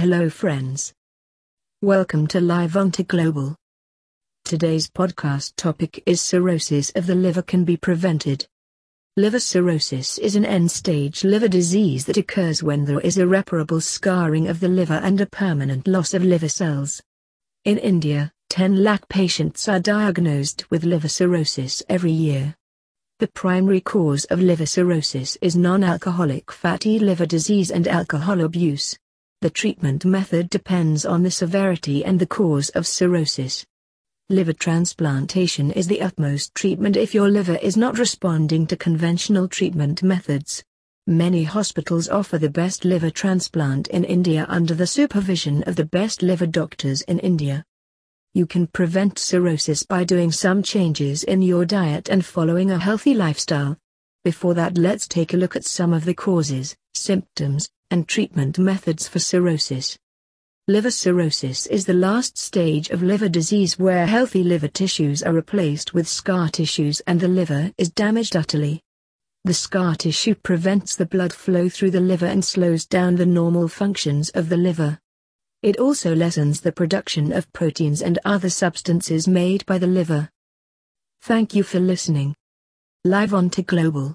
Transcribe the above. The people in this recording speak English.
Hello, friends. Welcome to Livonta Global. Today's podcast topic is cirrhosis of the liver can be prevented. Liver cirrhosis is an end stage liver disease that occurs when there is irreparable scarring of the liver and a permanent loss of liver cells. In India, 10 lakh patients are diagnosed with liver cirrhosis every year. The primary cause of liver cirrhosis is non-alcoholic fatty liver disease and alcohol abuse. The treatment method depends on the severity and the cause of cirrhosis. Liver transplantation is the utmost treatment if your liver is not responding to conventional treatment methods. Many hospitals offer the best liver transplant in India under the supervision of the best liver doctors in India. You can prevent cirrhosis by doing some changes in your diet and following a healthy lifestyle. Before that, let's take a look at some of the causes, symptoms, and treatment methods for cirrhosis. Liver cirrhosis is the last stage of liver disease where healthy liver tissues are replaced with scar tissues and the liver is damaged utterly. The scar tissue prevents the blood flow through the liver and slows down the normal functions of the liver. It also lessens the production of proteins and other substances made by the liver. Thank you for listening. Livonta Global.